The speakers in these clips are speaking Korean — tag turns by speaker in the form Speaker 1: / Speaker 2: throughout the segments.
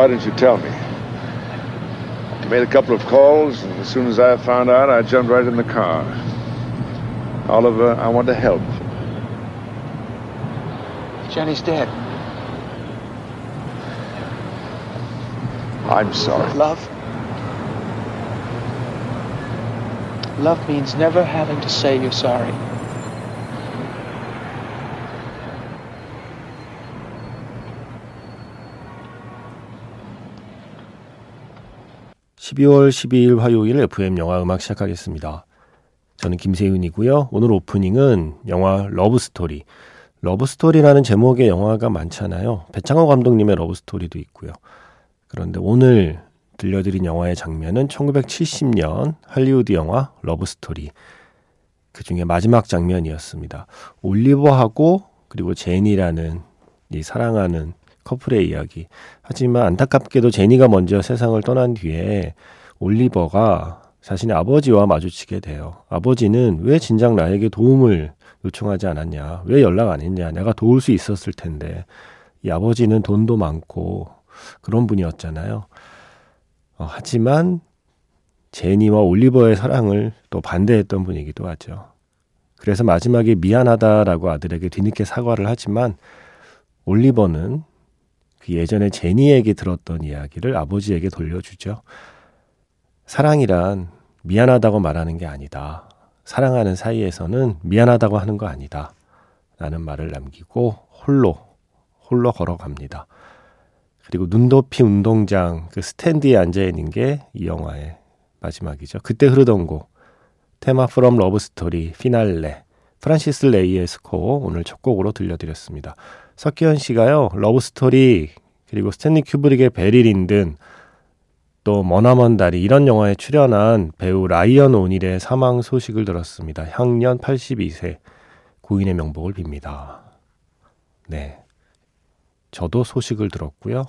Speaker 1: Why didn't you tell me? I made a couple of calls, and as soon as I found out, I jumped right in the car. Oliver, I want to help.
Speaker 2: Jenny's dead.
Speaker 1: I'm sorry.
Speaker 2: Love? Love means never having to say you're sorry.
Speaker 3: 12월 12일 화요일 FM 영화 음악 시작하겠습니다. 저는 김세윤이고요. 오늘 오프닝은 영화 러브스토리. 러브스토리라는 제목의 영화가 많잖아요. 배창호 감독님의 러브스토리도 있고요. 그런데 오늘 들려드린 영화의 장면은 1970년 할리우드 영화 러브스토리. 그 중에 마지막 장면이었습니다. 올리버하고 그리고 제니라는 이 사랑하는 커플의 이야기. 하지만 안타깝게도 제니가 먼저 세상을 떠난 뒤에 올리버가 자신의 아버지와 마주치게 돼요. 아버지는 왜 진작 나에게 도움을 요청하지 않았냐? 왜 연락 안 했냐? 내가 도울 수 있었을 텐데. 이 아버지는 돈도 많고 그런 분이었잖아요. 어, 하지만 제니와 올리버의 사랑을 또 반대했던 분이기도 하죠. 그래서 마지막에 미안하다라고 아들에게 뒤늦게 사과를 하지만 올리버는 그 예전에 제니에게 들었던 이야기를 아버지에게 돌려주죠. 사랑이란 미안하다고 말하는 게 아니다. 사랑하는 사이에서는 미안하다고 하는 거 아니다. 라는 말을 남기고 홀로, 홀로 걸어갑니다. 그리고 눈 덮인 운동장 그 스탠드에 앉아 있는 게 이 영화의 마지막이죠. 그때 흐르던 곡 Theme From Love Story Finale 프란시스 레이의 스코어 오늘 첫 곡으로 들려드렸습니다. 석기현 씨가요 러브 스토리 그리고 스탠리 큐브릭의 베리 린든 또 머나먼 다리 이런 영화에 출연한 배우 라이언 오닐의 사망 소식을 들었습니다. 향년 82세 고인의 명복을 빕니다. 네. 저도 소식을 들었고요.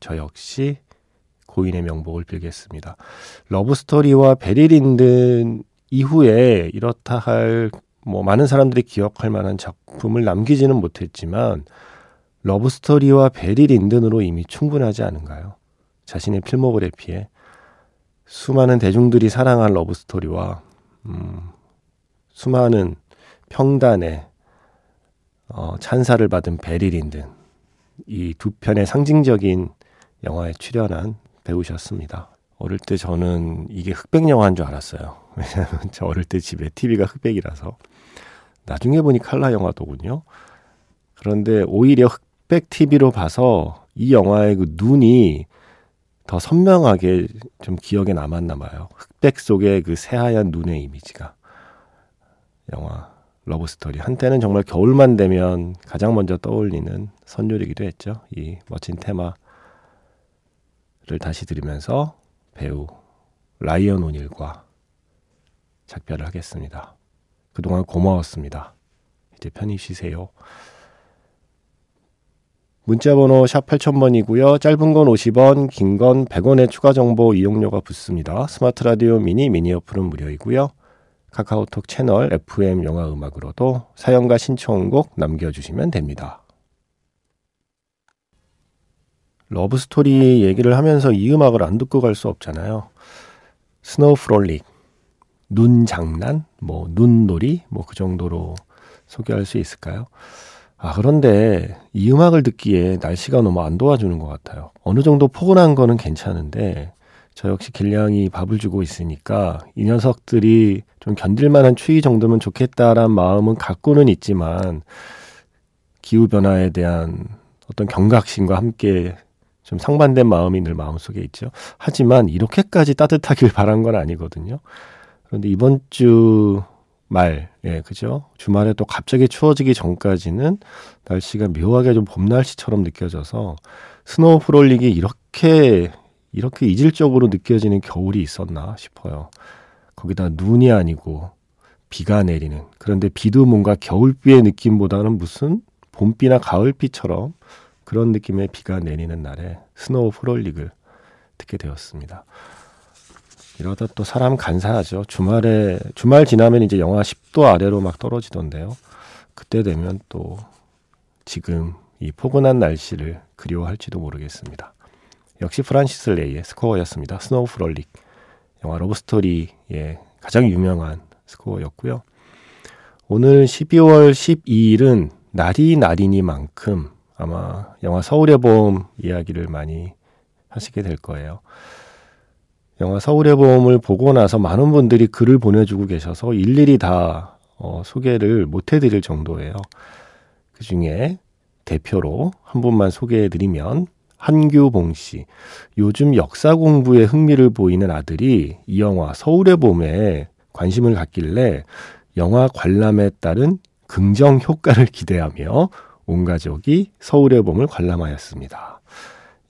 Speaker 3: 저 역시 고인의 명복을 빌겠습니다. 러브스토리와 베리 린든 이후에 이렇다 할 뭐 많은 사람들이 기억할 만한 작품을 남기지는 못했지만 러브스토리와 베리 린든으로 이미 충분하지 않은가요? 자신의 필모그래피에 수많은 대중들이 사랑한 러브스토리와 음, 수많은 평단의 어, 찬사를 받은 베리 린든 이 두 편의 상징적인 영화에 출연한 배우셨습니다. 어릴 때 저는 이게 흑백 영화인 줄 알았어요. 왜냐하면 저 어릴 때 집에 TV가 흑백이라서 나중에 보니 칼라 영화더군요. 그런데 오히려 흑백 TV로 봐서 이 영화의 그 눈이 더 선명하게 좀 기억에 남았나 봐요. 흑백 속의 그 새하얀 눈의 이미지가. 영화 러브스토리. 한때는 정말 겨울만 되면 가장 먼저 떠올리는 선율이기도 했죠. 이 멋진 테마 를 다시 들으면서 배우 라이언 오닐과 작별을 하겠습니다. 그동안 고마웠습니다. 이제 편히 쉬세요. 문자번호 샵 8000번이고요. 짧은 건 50원, 긴 건 100원의 추가 정보 이용료가 붙습니다. 스마트 라디오 미니 미니 어플은 무료이고요. 카카오톡 채널 FM 영화 음악으로도 사연과 신청곡 남겨주시면 됩니다. 러브 스토리 얘기를 하면서 이 음악을 안 듣고 갈 수 없잖아요. Snow Frolic, 눈 장난, 뭐 눈놀이, 뭐 그 정도로 소개할 수 있을까요? 아, 그런데 이 음악을 듣기에 날씨가 너무 안 도와주는 것 같아요. 어느 정도 포근한 거는 괜찮은데, 저 역시 길냥이 밥을 주고 있으니까 이 녀석들이 좀 견딜만한 추위 정도면 좋겠다란 마음은 갖고는 있지만, 기후변화에 대한 어떤 경각심과 함께 좀 상반된 마음이 늘 마음속에 있죠. 하지만 이렇게까지 따뜻하길 바란 건 아니거든요. 그런데 이번 주 말, 예, 그죠? 주말에 또 갑자기 추워지기 전까지는 날씨가 묘하게 좀 봄 날씨처럼 느껴져서 스노우 프롤릭이 이렇게, 이렇게 이질적으로 느껴지는 겨울이 있었나 싶어요. 거기다 눈이 아니고 비가 내리는. 그런데 비도 뭔가 겨울비의 느낌보다는 무슨 봄비나 가을비처럼 그런 느낌의 비가 내리는 날에 Snow Frolic을 듣게 되었습니다. 이러다 또 사람 간사하죠. 주말에 주말 지나면 이제 영하 10도 아래로 막 떨어지던데요. 그때 되면 또 지금 이 포근한 날씨를 그리워할지도 모르겠습니다. 역시 프란시스 레이의 스코어였습니다. Snow Frolic. 영화 러브스토리의 가장 유명한 스코어였고요. 오늘 12월 12일은 날이 날이니만큼 아마 영화 서울의 봄 이야기를 많이 하시게 될 거예요. 영화 서울의 봄을 보고 나서 많은 분들이 글을 보내주고 계셔서 일일이 다 어, 소개를 못 해드릴 정도예요. 그 중에 대표로 한 분만 소개해드리면 한규봉 씨. 요즘 역사 공부에 흥미를 보이는 아들이 이 영화 서울의 봄에 관심을 갖길래 영화 관람에 따른 긍정 효과를 기대하며 온 가족이 서울의 봄을 관람하였습니다.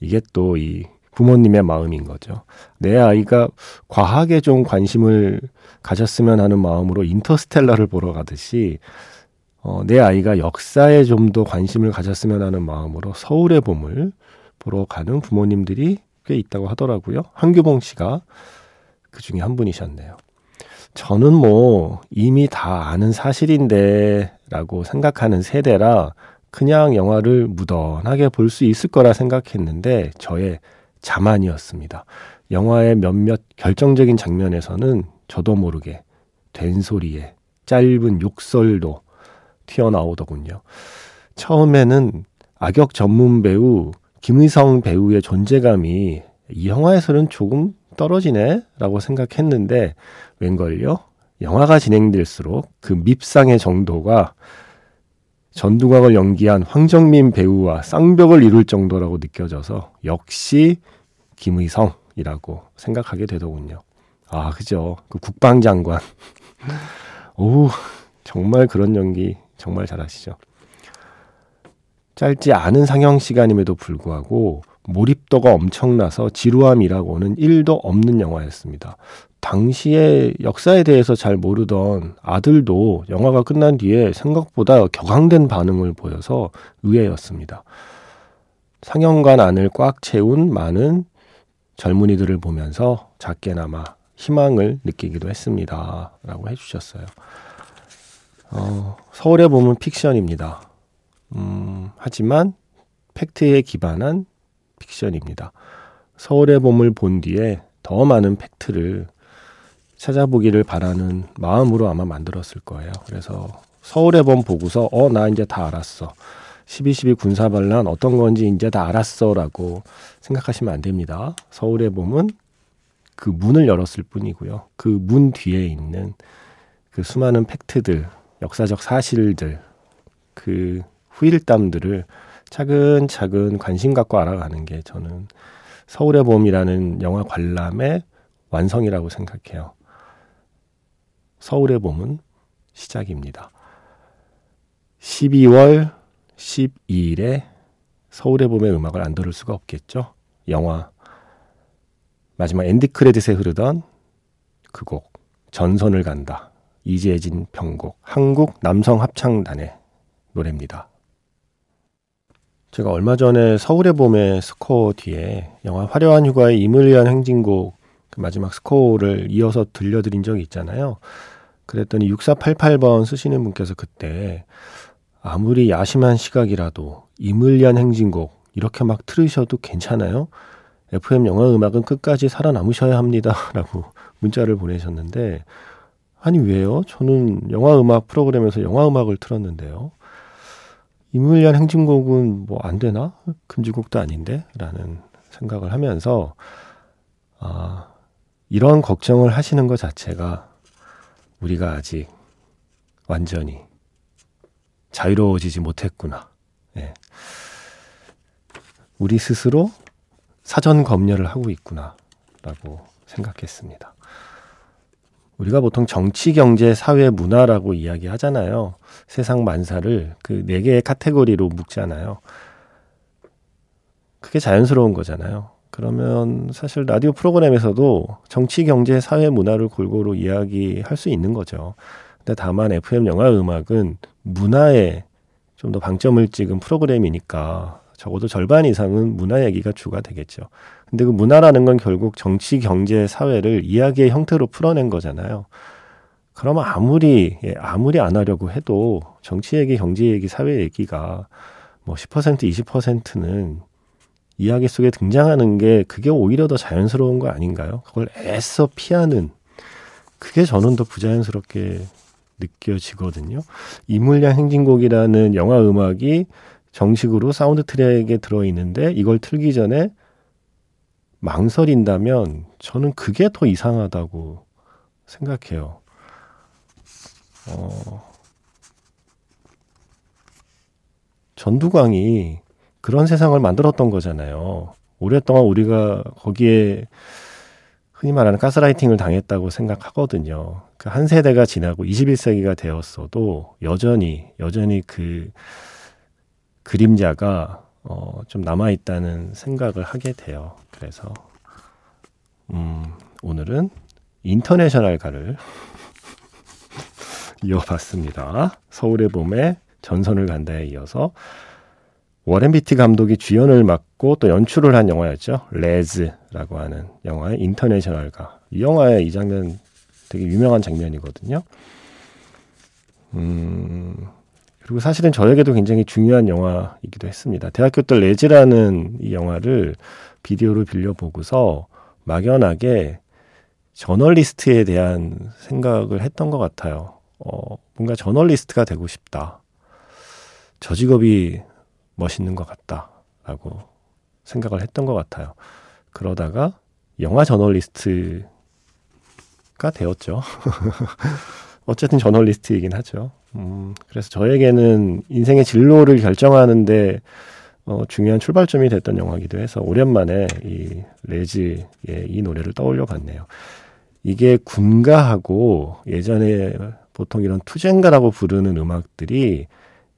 Speaker 3: 이게 또 이 부모님의 마음인 거죠. 내 아이가 과학에 좀 관심을 가졌으면 하는 마음으로 인터스텔라를 보러 가듯이 어, 내 아이가 역사에 좀 더 관심을 가졌으면 하는 마음으로 서울의 봄을 보러 가는 부모님들이 꽤 있다고 하더라고요. 한규봉 씨가 그 중에 한 분이셨네요. 저는 뭐 이미 다 아는 사실인데 라고 생각하는 세대라 그냥 영화를 무던하게 볼 수 있을 거라 생각했는데 저의 자만이었습니다. 영화의 몇몇 결정적인 장면에서는 저도 모르게 된소리에 짧은 욕설도 튀어나오더군요. 처음에는 악역 전문 배우 김의성 배우의 존재감이 이 영화에서는 조금 떨어지네? 라고 생각했는데 웬걸요? 영화가 진행될수록 그 밉상의 정도가 전두광을 연기한 황정민 배우와 쌍벽을 이룰 정도라고 느껴져서 역시 김의성이라고 생각하게 되더군요. 아, 그죠. 그 국방장관. 오, 정말 그런 연기 정말 잘하시죠. 짧지 않은 상영 시간임에도 불구하고 몰입도가 엄청나서 지루함이라고는 1도 없는 영화였습니다. 당시에 역사에 대해서 잘 모르던 아들도 영화가 끝난 뒤에 생각보다 격앙된 반응을 보여서 의외였습니다. 상영관 안을 꽉 채운 많은 젊은이들을 보면서 작게나마 희망을 느끼기도 했습니다. 라고 해주셨어요. 어, 서울에 보면 픽션입니다. 음, 하지만 팩트에 기반한 픽션입니다. 서울의 봄을 본 뒤에 더 많은 팩트를 찾아보기를 바라는 마음으로 아마 만들었을 거예요. 그래서 서울의 봄 보고서 어, 나 이제 다 알았어. 12.12 군사반란 어떤 건지 이제 다 알았어 라고 생각하시면 안 됩니다. 서울의 봄은 그 문을 열었을 뿐이고요. 그 문 뒤에 있는 그 수많은 팩트들, 역사적 사실들, 그 후일담들을 차근차근 관심 갖고 알아가는 게 저는 서울의 봄이라는 영화 관람의 완성이라고 생각해요. 서울의 봄은 시작입니다. 12월 12일에 서울의 봄의 음악을 안 들을 수가 없겠죠. 영화 마지막 end credit에 흐르던 그 곡 전선을 간다. 이재진 편곡 한국 남성 합창단의 노래입니다. 제가 얼마 전에 서울의 봄의 스코어 뒤에 영화 화려한 휴가의 임을 위한 행진곡 그 마지막 스코어를 이어서 들려드린 적이 있잖아요. 그랬더니 6488번 쓰시는 분께서 그때 아무리 야심한 시각이라도 임을 위한 행진곡 이렇게 막 틀으셔도 괜찮아요? FM 영화 음악은 끝까지 살아남으셔야 합니다. 라고 문자를 보내셨는데, 아니, 왜요? 저는 영화 음악 프로그램에서 영화 음악을 틀었는데요. 이물리한 행진곡은 뭐 안 되나? 금지곡도 아닌데? 라는 생각을 하면서, 아, 이런 걱정을 하시는 것 자체가 우리가 아직 완전히 자유로워지지 못했구나. 예. 우리 스스로 사전 검열을 하고 있구나. 라고 생각했습니다. 우리가 보통 정치, 경제, 사회, 문화라고 이야기하잖아요. 세상 만사를 그 네 개의 카테고리로 묶잖아요. 그게 자연스러운 거잖아요. 그러면 사실 라디오 프로그램에서도 정치, 경제, 사회, 문화를 골고루 이야기할 수 있는 거죠. 근데 다만 FM 영화 음악은 문화에 좀 더 방점을 찍은 프로그램이니까 적어도 절반 이상은 문화 얘기가 주가 되겠죠. 근데 그 문화라는 건 결국 정치, 경제, 사회를 이야기의 형태로 풀어낸 거잖아요. 그러면 아무리, 예, 아무리 안 하려고 해도 정치 얘기, 경제 얘기, 사회 얘기가 뭐뭐 10%, 20%는 이야기 속에 등장하는 게 그게 오히려 더 자연스러운 거 아닌가요? 그걸 애써 피하는 그게 저는 더 부자연스럽게 느껴지거든요. 이물량 행진곡이라는 영화 음악이 정식으로 사운드 트랙에 들어있는데 이걸 틀기 전에 망설인다면 저는 그게 더 이상하다고 생각해요. 어, 전두광이 그런 세상을 만들었던 거잖아요. 오랫동안 우리가 거기에 흔히 말하는 가스라이팅을 당했다고 생각하거든요. 그 한 세대가 지나고 21세기가 되었어도 여전히, 여전히 그 그림자가 어, 좀 남아있다는 생각을 하게 돼요. 그래서, 음, 오늘은 인터내셔널가를 이어봤습니다. 서울의 봄에 전선을 간다에 이어서 워렌 비티 감독이 주연을 맡고 또 연출을 한 영화였죠. 레즈라고 하는 영화의 인터내셔널가. 이 영화의 이 장면 되게 유명한 장면이거든요. 음, 그리고 사실은 저에게도 굉장히 중요한 영화이기도 했습니다. 대학교 때 레즈라는 이 영화를 비디오로 빌려보고서 막연하게 저널리스트에 대한 생각을 했던 것 같아요. 어, 뭔가 저널리스트가 되고 싶다. 저 직업이 멋있는 것 같다 라고 생각을 했던 것 같아요. 그러다가 영화 저널리스트가 되었죠. 어쨌든 저널리스트이긴 하죠. 음, 그래서 저에게는 인생의 진로를 결정하는데 어, 중요한 출발점이 됐던 영화기도 해서 오랜만에 이 레즈의 이 노래를 떠올려 봤네요. 이게 군가하고 예전에 보통 이런 투쟁가라고 부르는 음악들이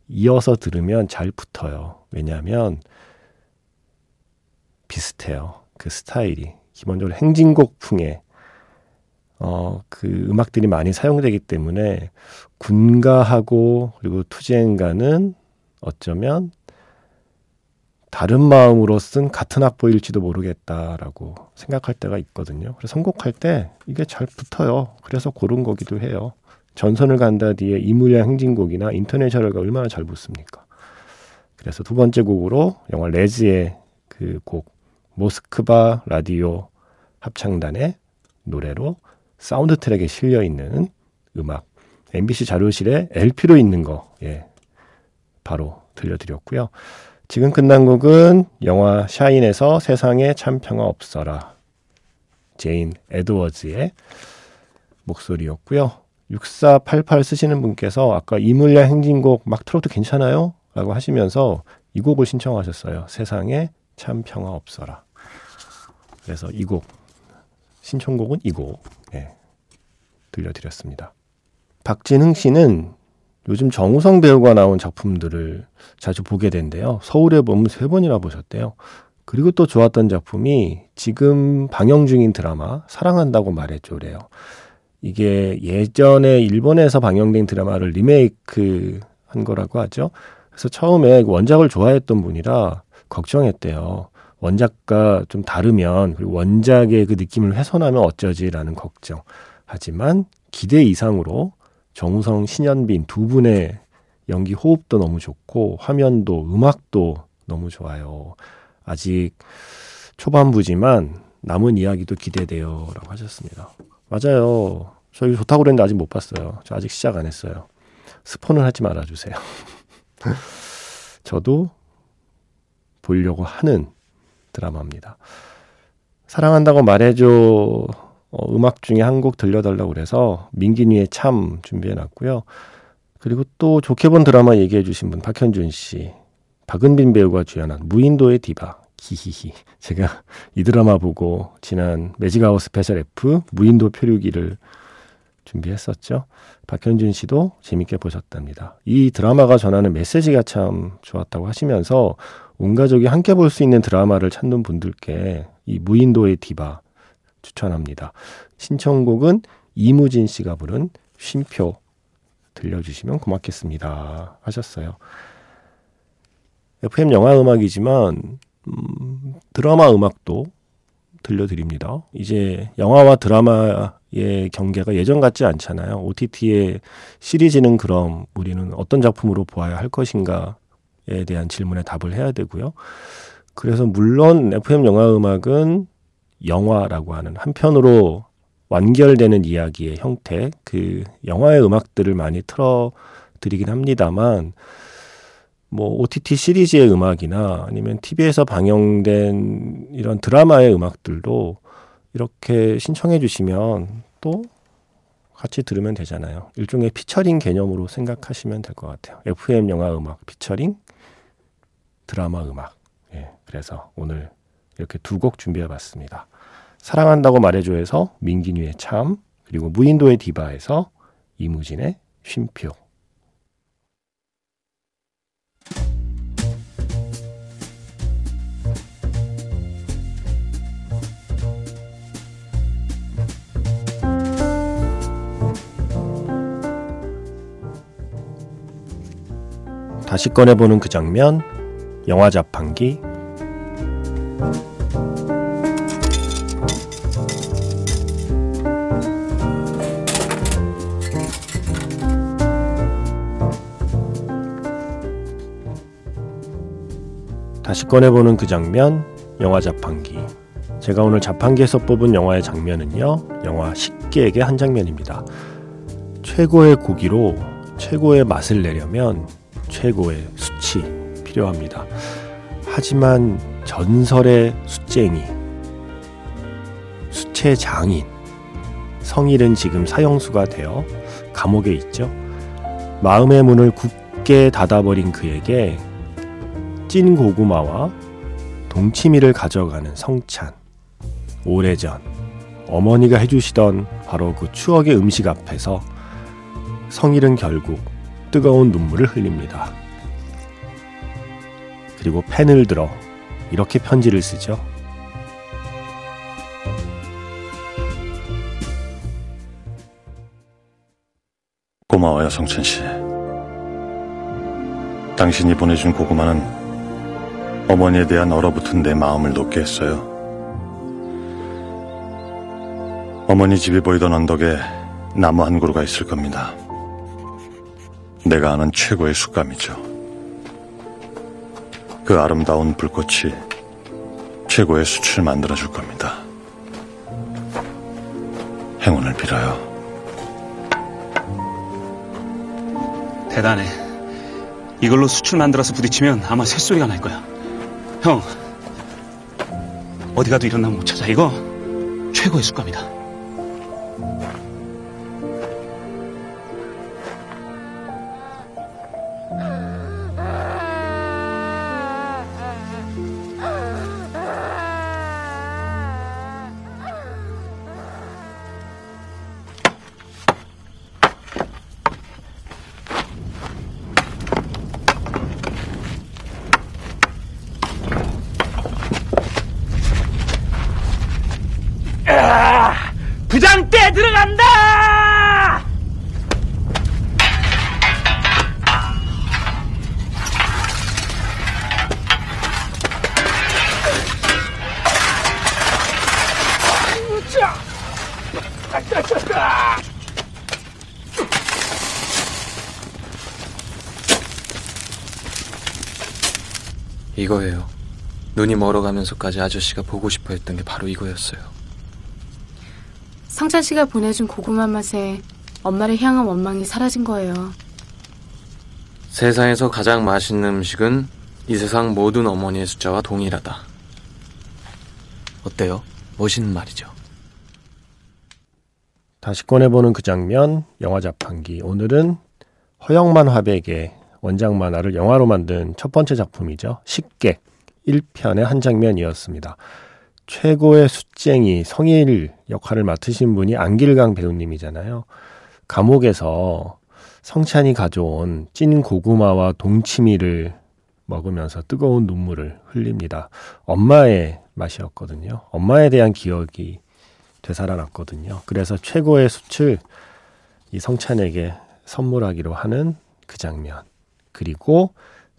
Speaker 3: 이어서 들으면 잘 붙어요. 왜냐하면 비슷해요. 그 스타일이. 기본적으로 행진곡 풍의 어, 그 음악들이 많이 사용되기 때문에 군가하고 그리고 투쟁가는 어쩌면 다른 마음으로 쓴 같은 악보일지도 모르겠다라고 생각할 때가 있거든요. 그래서 선곡할 때 이게 잘 붙어요. 그래서 고른 거기도 해요. 전선을 간다 뒤에 임을 위한 행진곡이나 인터내셔널가 얼마나 잘 붙습니까? 그래서 두 번째 곡으로 영화 레즈의 그 곡 모스크바 라디오 합창단의 노래로 사운드 트랙에 실려 있는 음악 MBC 자료실에 LP로 있는 거 예. 바로 들려드렸고요. 지금 끝난 곡은 영화 샤인에서 세상에 참 평화 없어라 제인 에드워즈의 목소리였고요. 6488 쓰시는 분께서 아까 임을 위한 행진곡 막 틀어도 괜찮아요? 라고 하시면서 이 곡을 신청하셨어요. 세상에 참 평화 없어라. 그래서 이 곡, 신청곡은 이 곡, 네, 들려드렸습니다. 박진흥 씨는 요즘 정우성 배우가 나온 작품들을 자주 보게 된대요. 서울에 보면 세 번이나 보셨대요. 그리고 또 좋았던 작품이 지금 방영 중인 드라마 사랑한다고 말해줘래요. 이게 예전에 일본에서 방영된 드라마를 리메이크 한 거라고 하죠. 그래서 처음에 원작을 좋아했던 분이라 걱정했대요. 원작과 좀 다르면 그리고 원작의 그 느낌을 훼손하면 어쩌지라는 걱정. 하지만 기대 이상으로 정우성, 신현빈 두 분의 연기 호흡도 너무 좋고 화면도 음악도 너무 좋아요. 아직 초반부지만 남은 이야기도 기대돼요 라고 하셨습니다. 맞아요. 저희 좋다고 그랬는데 아직 못 봤어요. 저 아직 시작 안 했어요. 스포를 하지 말아주세요. 저도 보려고 하는 드라마입니다. 사랑한다고 말해줘 어, 음악 중에 한 곡 들려달라고 그래서 민기니의 참 준비해놨고요. 그리고 또 좋게 본 드라마 얘기해주신 분 박현준 씨, 박은빈 배우가 주연한 무인도의 디바 히히히. 제가 이 드라마 보고 지난 매직아웃 스페셜 F 무인도 표류기를 준비했었죠. 박현준 씨도 재밌게 보셨답니다. 이 드라마가 전하는 메시지가 참 좋았다고 하시면서 온 가족이 함께 볼 수 있는 드라마를 찾는 분들께 이 무인도의 디바 추천합니다. 신청곡은 이무진 씨가 부른 쉼표 들려주시면 고맙겠습니다. 하셨어요. FM 영화 음악이지만 음, 드라마 음악도 들려드립니다. 이제 영화와 드라마의 경계가 예전 같지 않잖아요. OTT의 시리즈는 그럼 우리는 어떤 작품으로 보아야 할 것인가 대한 질문에 답을 해야 되고요. 그래서 물론 FM 영화 음악은 영화라고 하는 한편으로 완결되는 이야기의 형태, 그 영화의 음악들을 많이 틀어 드리긴 합니다만 뭐 OTT 시리즈의 음악이나 아니면 TV에서 방영된 이런 드라마의 음악들도 이렇게 신청해 주시면 또 같이 들으면 되잖아요. 일종의 피처링 개념으로 생각하시면 될 것 같아요. FM 영화 음악 피처링 드라마 음악. 예. 그래서 오늘 이렇게 두 곡 준비해 봤습니다. 사랑한다고 말해줘에서 민기뉴의 참, 그리고 무인도의 디바에서 이무진의 쉼표. 다시 꺼내보는 그 장면, 영화 자판기. 다시 꺼내보는 그 장면, 영화 자판기. 제가 오늘 자판기에서 뽑은 영화의 장면은요, 영화 식객의 한 장면입니다. 최고의 고기로 최고의 맛을 내려면 최고의 필요합니다. 하지만 전설의 숫쟁이, 수채 장인, 성일은 지금 사형수가 되어 감옥에 있죠. 마음의 문을 굳게 닫아버린 그에게 찐 고구마와 동치미를 가져가는 성찬. 오래전 어머니가 해주시던 바로 그 추억의 음식 앞에서 성일은 결국 뜨거운 눈물을 흘립니다. 그리고 펜을 들어 이렇게 편지를 쓰죠.
Speaker 4: 고마워요, 성천 씨. 당신이 보내준 고구마는 어머니에 대한 얼어붙은 내 마음을 녹게 했어요. 어머니 집이 보이던 언덕에 나무 한 그루가 있을 겁니다. 내가 아는 최고의 숯감이죠. 그 아름다운 불꽃이 최고의 숯을 만들어줄 겁니다. 행운을 빌어요.
Speaker 5: 대단해. 이걸로 수출 만들어서 부딪히면 아마 새소리가 날 거야. 형, 어디 가도 이런 나무 못 찾아. 이거 최고의 숯감이다.
Speaker 6: 이거예요. 눈이 멀어가면서까지 아저씨가 보고 싶어 했던 게 바로 이거였어요.
Speaker 7: 성찬 씨가 보내준 고구마 맛에 엄마를 향한 원망이 사라진 거예요.
Speaker 6: 세상에서 가장 맛있는 음식은 이 세상 모든 어머니의 숫자와 동일하다. 어때요? 멋있는 말이죠.
Speaker 3: 다시 꺼내보는 그 장면, 영화 자판기. 오늘은 허영만 화백의 원작 만화를 영화로 만든 첫 번째 작품이죠. 식객 1편의 한 장면이었습니다. 최고의 숫쟁이 성일 역할을 맡으신 분이 안길강 배우님이잖아요. 감옥에서 성찬이 가져온 찐 고구마와 동치미를 먹으면서 뜨거운 눈물을 흘립니다. 엄마의 맛이었거든요. 엄마에 대한 기억이 되살아났거든요. 그래서 최고의 숯을 이 성찬에게 선물하기로 하는 그 장면. 그리고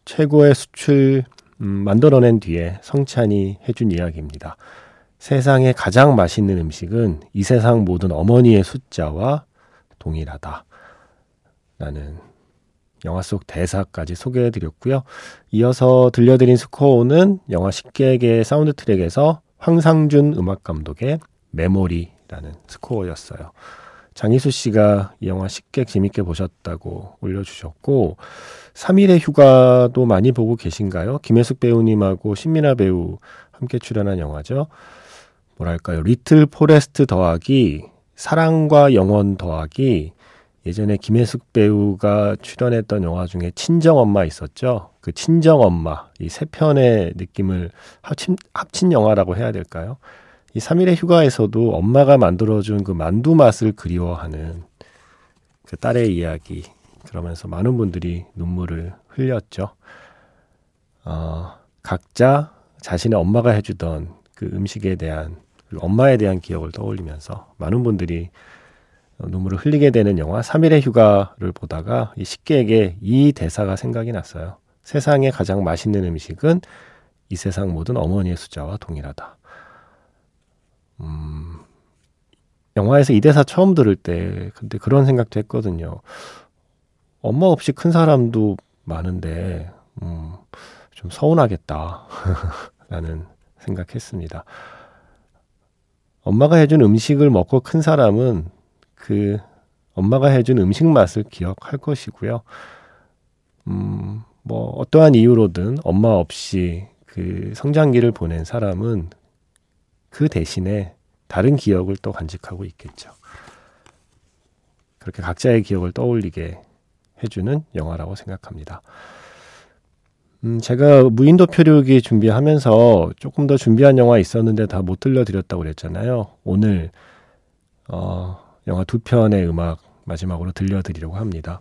Speaker 3: 최고의 숯을 음, 만들어낸 뒤에 성찬이 해준 이야기입니다. 세상에 가장 맛있는 음식은 이 세상 모든 어머니의 숫자와 동일하다. 라는 영화 속 대사까지 소개해 드렸고요. 이어서 들려드린 스코어는 영화 식객의 사운드 트랙에서 황상준 음악 감독의 메모리라는 스코어였어요. 장희수 씨가 이 영화 식객 재밌게 보셨다고 올려주셨고 3일의 휴가도 많이 보고 계신가요? 김해숙 배우님하고 신민아 배우 함께 출연한 영화죠. 뭐랄까요. 리틀 포레스트 더하기 사랑과 영혼 더하기 예전에 김해숙 배우가 출연했던 영화 중에 친정엄마 있었죠. 그 친정엄마 이 세 편의 느낌을 합친, 합친 영화라고 해야 될까요? 이 3일의 휴가에서도 엄마가 만들어준 그 만두 맛을 그리워하는 그 딸의 이야기 그러면서 많은 분들이 눈물을 흘렸죠. 어, 각자 자신의 엄마가 해주던 그 음식에 대한 엄마에 대한 기억을 떠올리면서 많은 분들이 눈물을 흘리게 되는 영화 3일의 휴가를 보다가 이 식객에게 이 대사가 생각이 났어요. 세상에 가장 맛있는 음식은 이 세상 모든 어머니의 숫자와 동일하다. 음, 영화에서 이 대사 처음 들을 때, 근데 그런 생각도 했거든요. 엄마 없이 큰 사람도 많은데, 음, 좀 서운하겠다. 라는 생각했습니다. 엄마가 해준 음식을 먹고 큰 사람은 그 엄마가 해준 음식 맛을 기억할 것이고요. 음, 뭐, 어떠한 이유로든 엄마 없이 그 성장기를 보낸 사람은 그 대신에 다른 기억을 또 간직하고 있겠죠. 그렇게 각자의 기억을 떠올리게 해주는 영화라고 생각합니다. 음, 제가 무인도 표류기 준비하면서 조금 더 준비한 영화 있었는데 다 못 들려드렸다고 그랬잖아요. 오늘, 어, 영화 두 편의 음악 마지막으로 들려드리려고 합니다.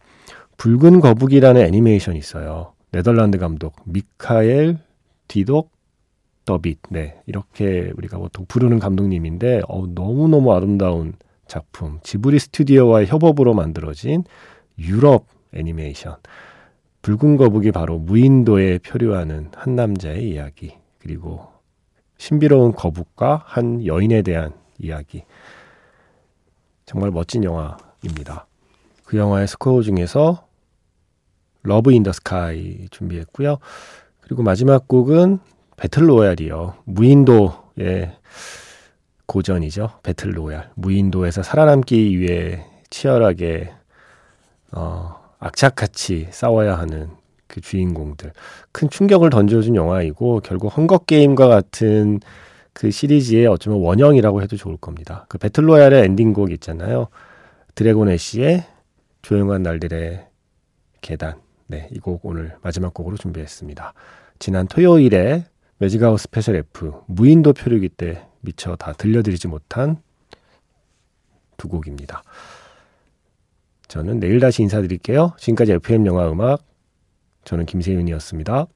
Speaker 3: 붉은 거북이라는 애니메이션이 있어요. 네덜란드 감독 미카엘 디독 더빗. 네. 이렇게 우리가 보통 부르는 감독님인데 어, 너무 너무 아름다운 작품. 지브리 스튜디오와의 협업으로 만들어진 유럽 애니메이션. 붉은 거북이 바로 무인도에 표류하는 한 남자의 이야기. 그리고 신비로운 거북과 한 여인에 대한 이야기. 정말 멋진 영화입니다. 그 영화의 스코어 중에서 Love in the Sky 준비했고요. 그리고 마지막 곡은 배틀 로얄이요. 무인도의 고전이죠. 배틀 로얄. 무인도에서 살아남기 위해 치열하게 어, 악착같이 싸워야 하는 그 주인공들. 큰 충격을 던져준 영화이고 결국 헝거 게임과 같은 그 시리즈의 어쩌면 원형이라고 해도 좋을 겁니다. 그 배틀로얄의 엔딩곡 있잖아요. 드래곤 애쉬의 조용한 날들의 계단. 네, 이 곡 오늘 마지막 곡으로 준비했습니다. 지난 토요일에 매직아워 스페셜 F 무인도 표류기 때 미처 다 들려드리지 못한 두 곡입니다. 저는 내일 다시 인사드릴게요. 지금까지 FM 영화 음악 저는 김세윤이었습니다.